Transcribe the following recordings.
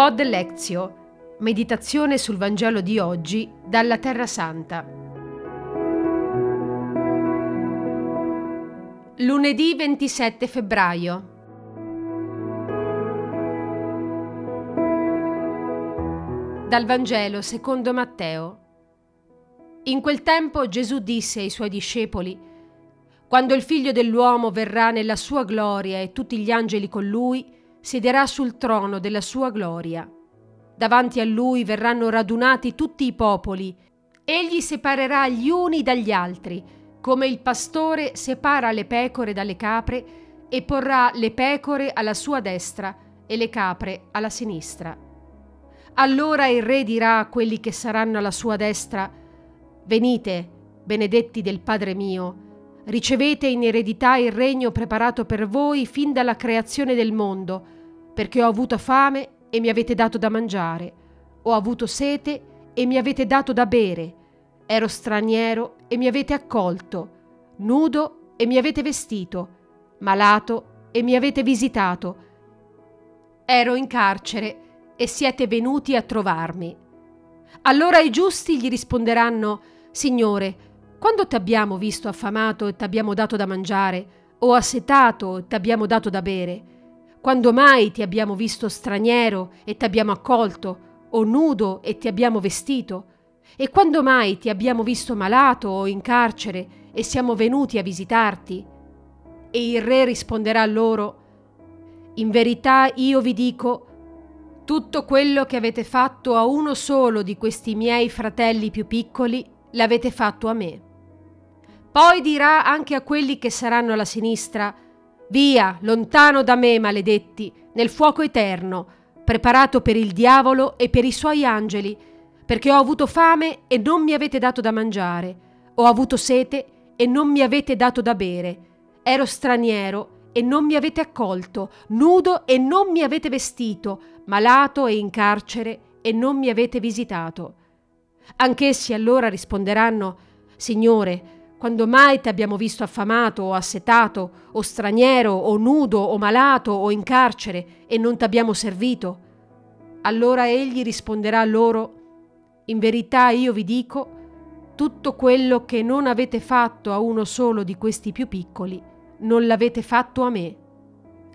Pod Lezio, meditazione sul Vangelo di oggi dalla Terra Santa. Lunedì 27 febbraio. Dal Vangelo secondo Matteo. In quel tempo Gesù disse ai suoi discepoli, Quando il figlio dell'uomo verrà nella sua gloria e tutti gli angeli con lui, siederà sul trono della sua gloria. Davanti a lui verranno radunati tutti i popoli. Egli separerà gli uni dagli altri, come il pastore separa le pecore dalle capre, e porrà le pecore alla sua destra e le capre alla sinistra. Allora il re dirà a quelli che saranno alla sua destra, Venite, benedetti del Padre mio, ricevete in eredità il regno preparato per voi fin dalla creazione del mondo, perché ho avuto fame e mi avete dato da mangiare, ho avuto sete e mi avete dato da bere, ero straniero e mi avete accolto, nudo e mi avete vestito, malato e mi avete visitato, ero in carcere e siete venuti a trovarmi. Allora i giusti gli risponderanno, Signore, quando t'abbiamo visto affamato e t'abbiamo dato da mangiare, o assetato e t'abbiamo dato da bere? Quando mai ti abbiamo visto straniero e t'abbiamo accolto, o nudo e ti abbiamo vestito? E quando mai ti abbiamo visto malato o in carcere e siamo venuti a visitarti? E il re risponderà loro, In verità io vi dico, tutto quello che avete fatto a uno solo di questi miei fratelli più piccoli, l'avete fatto a me. Poi dirà anche a quelli che saranno alla sinistra, Via, lontano da me, maledetti, nel fuoco eterno, preparato per il diavolo e per i suoi angeli, perché ho avuto fame e non mi avete dato da mangiare, ho avuto sete e non mi avete dato da bere, ero straniero e non mi avete accolto, nudo e non mi avete vestito, malato e in carcere e non mi avete visitato. Anch'essi allora risponderanno, Signore, quando mai ti abbiamo visto affamato o assetato, o straniero, o nudo, o malato, o in carcere, e non t'abbiamo servito? Allora egli risponderà loro, In verità io vi dico, tutto quello che non avete fatto a uno solo di questi più piccoli, non l'avete fatto a me.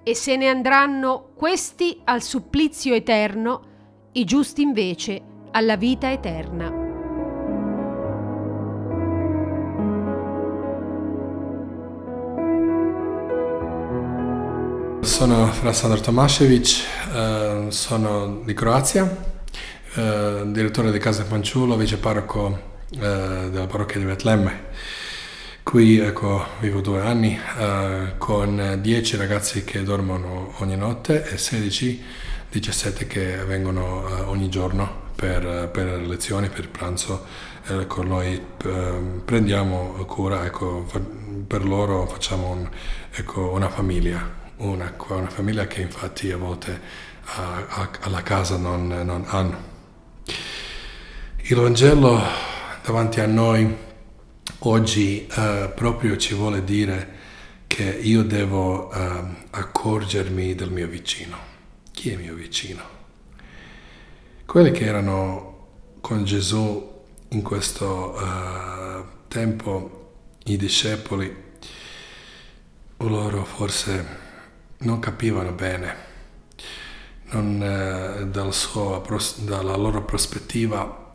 E se ne andranno questi al supplizio eterno, i giusti invece alla vita eterna. Sono Fra Sandro Tomasevic, eh, sono di Croazia, eh, direttore di Casa Fanciullo, vice parroco eh, della parrocchia di Betlemme. Qui ecco, vivo due anni eh, con 10 ragazzi che dormono ogni notte e 16, 17 che vengono eh, ogni giorno per, per, lezioni, per pranzo. Ecco, noi eh, prendiamo cura, ecco, per loro facciamo un, ecco, una famiglia una, una famiglia che infatti a volte a, a, alla casa non, non, hanno. Il Vangelo davanti a noi oggi uh, proprio ci vuole dire che io devo uh, accorgermi del mio vicino. Chi è mio vicino? Quelli che erano con Gesù in questo uh, tempo, i discepoli, loro forse non capivano bene, non, eh, dal suo, dalla loro prospettiva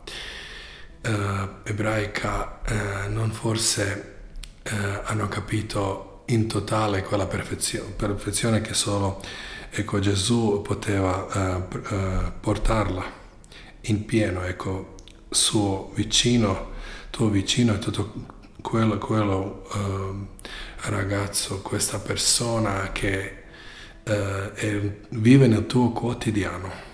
eh, ebraica eh, non forse eh, hanno capito in totale quella perfezione, perfezione che solo ecco, Gesù poteva eh, eh, portarla in pieno, ecco, suo vicino, tuo vicino e tutto quello, quello ragazzo, questa persona che eh, e vive nel tuo quotidiano.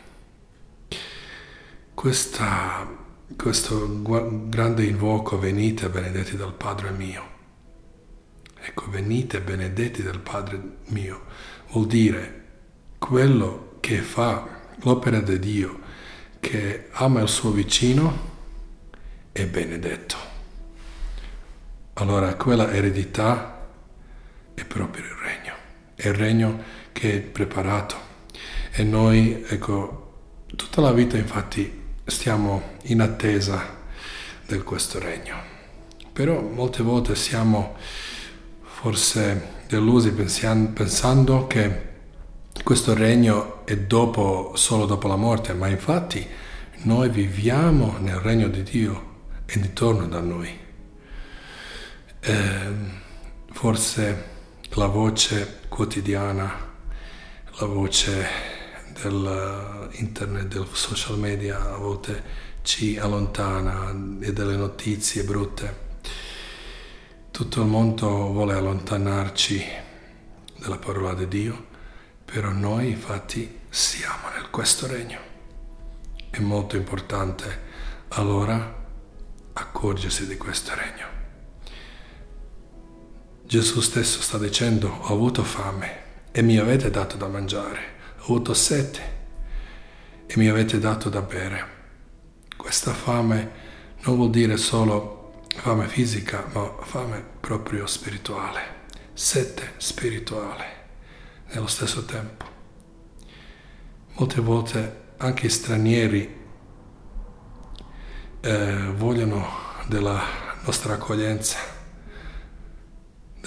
Questa, questo grande invoco, venite benedetti dal Padre mio. Ecco, venite benedetti dal Padre mio, vuol dire quello che fa l'opera di Dio, che ama il suo vicino, è benedetto. Allora quella eredità è proprio il regno, è il regno che è preparato. E noi, ecco, tutta la vita infatti stiamo in attesa di questo regno. Però molte volte siamo forse delusi pensando che questo regno è dopo, solo dopo la morte, ma infatti noi viviamo nel regno di Dio e intorno da noi. Eh, forse la voce quotidiana, la voce dell'internet, del social media a volte ci allontana e delle notizie brutte. Tutto il mondo vuole allontanarci dalla parola di Dio, però noi infatti siamo nel questo regno. È molto importante allora accorgersi di questo regno. Gesù stesso sta dicendo ho avuto fame e mi avete dato da mangiare, ho avuto sete e mi avete dato da bere. Questa fame non vuol dire solo fame fisica, ma fame proprio spirituale, sete spirituale nello stesso tempo. Molte volte anche stranieri eh, vogliono della nostra accoglienza,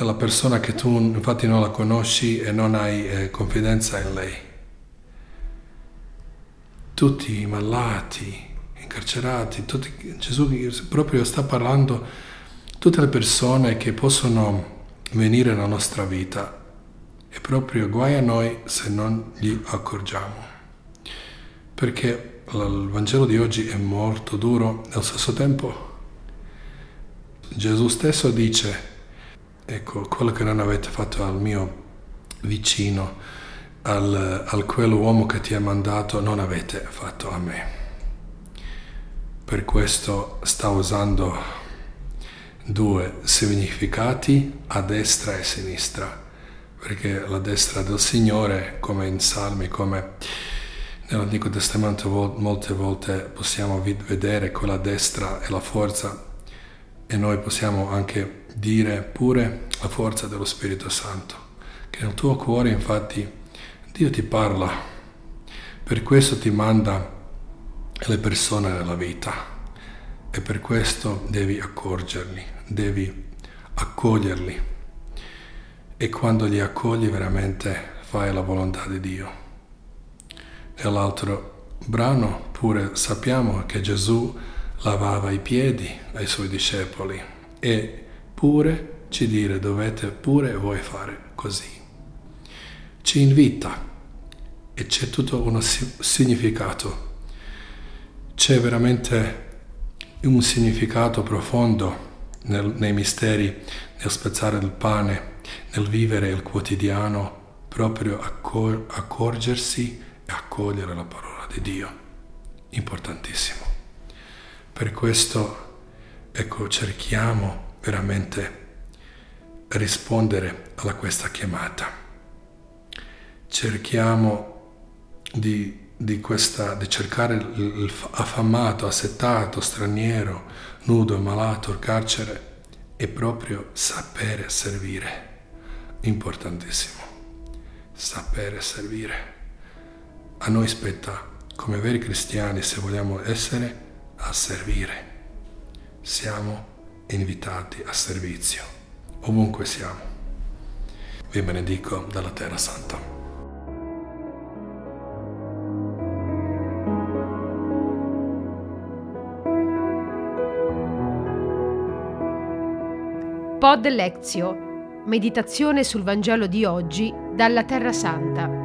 della persona che tu infatti non la conosci e non hai eh, confidenza in lei. Tutti i malati, incarcerati, tutti, Gesù proprio sta parlando tutte le persone che possono venire nella nostra vita e proprio guai a noi se non gli accorgiamo. Perché il Vangelo di oggi è molto duro, allo stesso tempo Gesù stesso dice, ecco, quello che non avete fatto al mio vicino, al, al quell'uomo che ti ha mandato, non avete fatto a me. Per questo sta usando due significati a destra e a sinistra, perché la destra del Signore, come in Salmi, come nell'Antico Testamento molte volte possiamo vedere quella destra e la forza e noi possiamo anche dire pure la forza dello Spirito Santo, che nel tuo cuore infatti Dio ti parla, per questo ti manda le persone nella vita. E per questo devi accorgerli, devi accoglierli. E quando li accogli veramente fai la volontà di Dio. Nell'altro brano pure sappiamo che Gesù lavava i piedi ai suoi discepoli e pure ci dire dovete pure voi fare così. Ci invita e c'è tutto un significato c'è veramente un significato profondo nel, nei misteri, nel spezzare il pane, nel vivere il quotidiano, proprio accor- accorgersi e accogliere la parola di Dio. Importantissimo. Per questo, ecco, cerchiamo veramente rispondere a questa chiamata. Cerchiamo di di, questa, di cercare l'affamato, assetato, straniero, nudo, malato, carcere, è proprio sapere servire. Importantissimo. Sapere servire. A noi spetta, come veri cristiani, se vogliamo essere, a servire. Siamo invitati a servizio, ovunque siamo. Vi benedico dalla Terra Santa. Pod Lezio, meditazione sul Vangelo di oggi dalla Terra Santa.